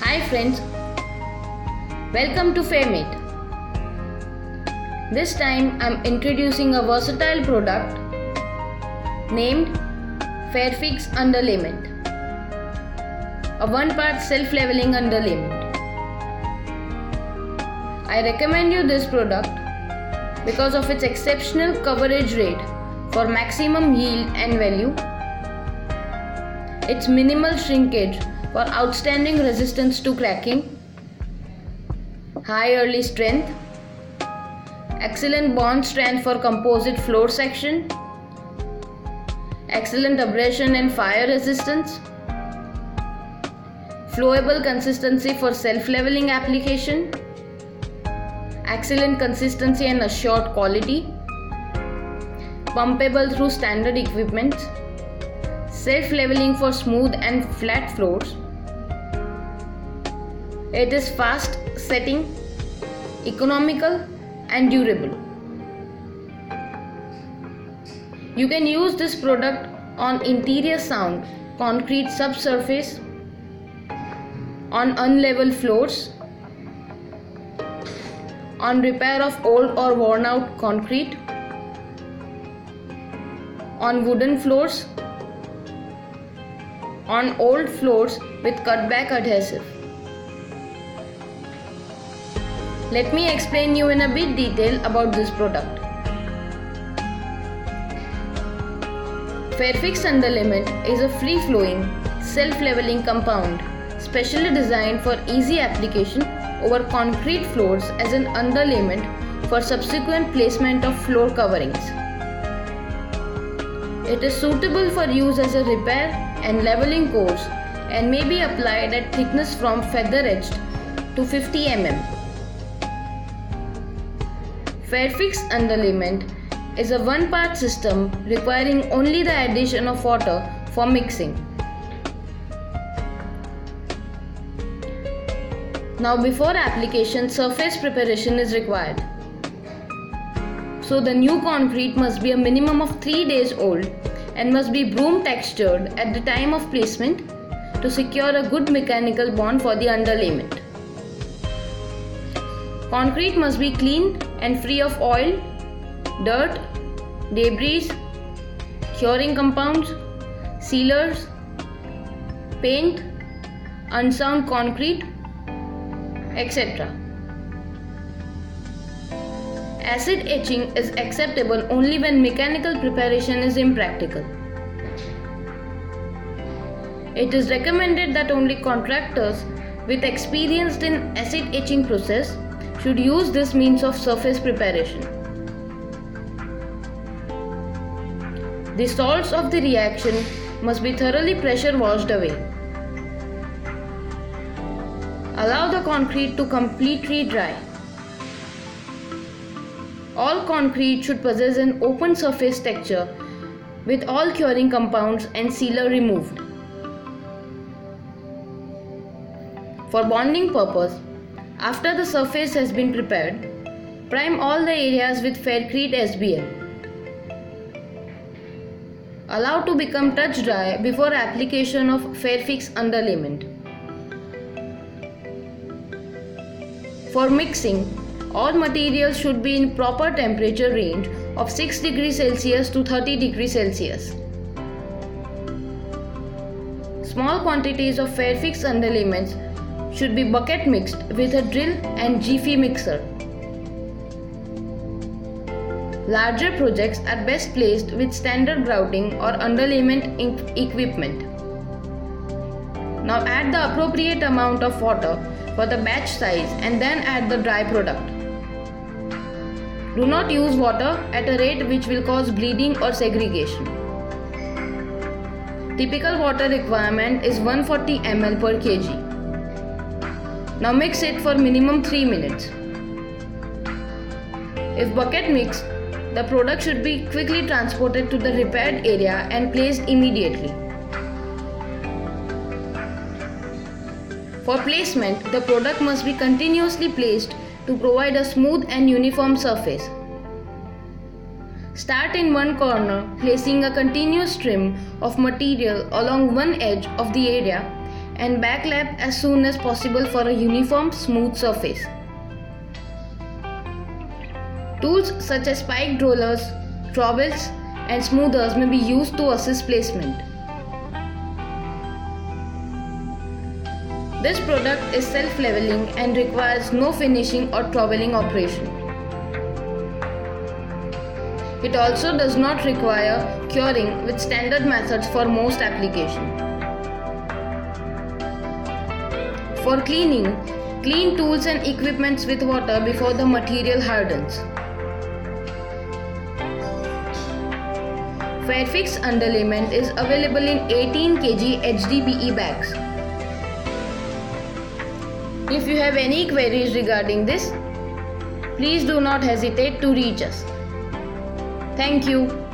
Hi friends, welcome to Fairmate. This time I'm introducing a versatile product named Fairfix Underlayment, a one-part self-leveling underlayment. I recommend you this product because of its exceptional coverage rate for maximum yield and value, its minimal shrinkage for outstanding resistance to cracking, high early strength, excellent bond strength for composite floor section, excellent abrasion and fire resistance, flowable consistency for self-leveling application, excellent consistency and assured quality, pumpable through standard equipment, self-leveling for smooth and flat floors, it is fast setting, economical and durable. You can use this product on interior sound, concrete subsurface, on unlevel floors, on repair of old or worn out concrete, on wooden floors, on old floors with cutback adhesive. Let me explain you in a bit detail about this product. Fairfix Underlayment is a free-flowing, self-leveling compound specially designed for easy application over concrete floors as an underlayment for subsequent placement of floor coverings. It is suitable for use as a repair and leveling course and may be applied at thickness from feather edged to 50 mm. Fairfix underlayment is a one-part system requiring only the addition of water for mixing. Now before application surface preparation is required. So the new concrete must be a minimum of 3 days old and must be broom textured at the time of placement to secure a good mechanical bond for the underlayment. Concrete must be clean and free of oil, dirt, debris, curing compounds, sealers, paint, unsound concrete, etc. Acid etching is acceptable only when mechanical preparation is impractical. It is recommended that only contractors with experience in acid etching process should use this means of surface preparation. The salts of the reaction must be thoroughly pressure washed away. Allow the concrete to completely dry. All concrete should possess an open surface texture with all curing compounds and sealer removed. For bonding purpose, after the surface has been prepared, prime all the areas with Faircrete SBL. Allow to become touch dry before application of Fairfix underlayment. For mixing, all materials should be in proper temperature range of 6 degrees Celsius to 30 degrees Celsius. Small quantities of Fairfix underlayments should be bucket mixed with a drill and Jiffy mixer. Larger projects are best placed with standard grouting or underlayment equipment. Now add the appropriate amount of water for the batch size and then add the dry product. Do not use water at a rate which will cause bleeding or segregation. Typical water requirement is 140 ml per kg. Now mix it for minimum 3 minutes. If bucket mixed, the product should be quickly transported to the repaired area and placed immediately. For placement, the product must be continuously placed to provide a smooth and uniform surface. Start in one corner, placing a continuous trim of material along one edge of the area and backlap as soon as possible for a uniform smooth surface. Tools such as spiked rollers, trowels and smoothers may be used to assist placement. This product is self-leveling and requires no finishing or troweling operation. It also does not require curing with standard methods for most applications. For cleaning, clean tools and equipments with water before the material hardens. Fairfix underlayment is available in 18 kg HDPE bags. If you have any queries regarding this, please do not hesitate to reach us. Thank you.